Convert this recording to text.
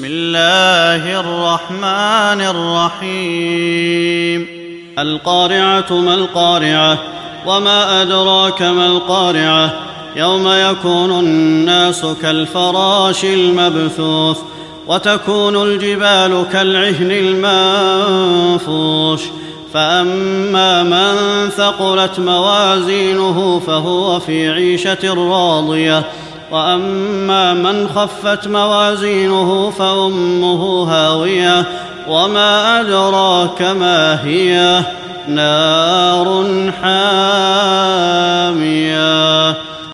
بسم الله الرحمن الرحيم. القارعة ما القارعة وما أدراك ما القارعة. يوم يكون الناس كالفراش المبثوث وتكون الجبال كالعهن المنفوش. فأما من ثقلت موازينه فهو في عيشة راضية. وأما من خفت موازينه فأمه هاوية وما أدراك ما هي نار حامية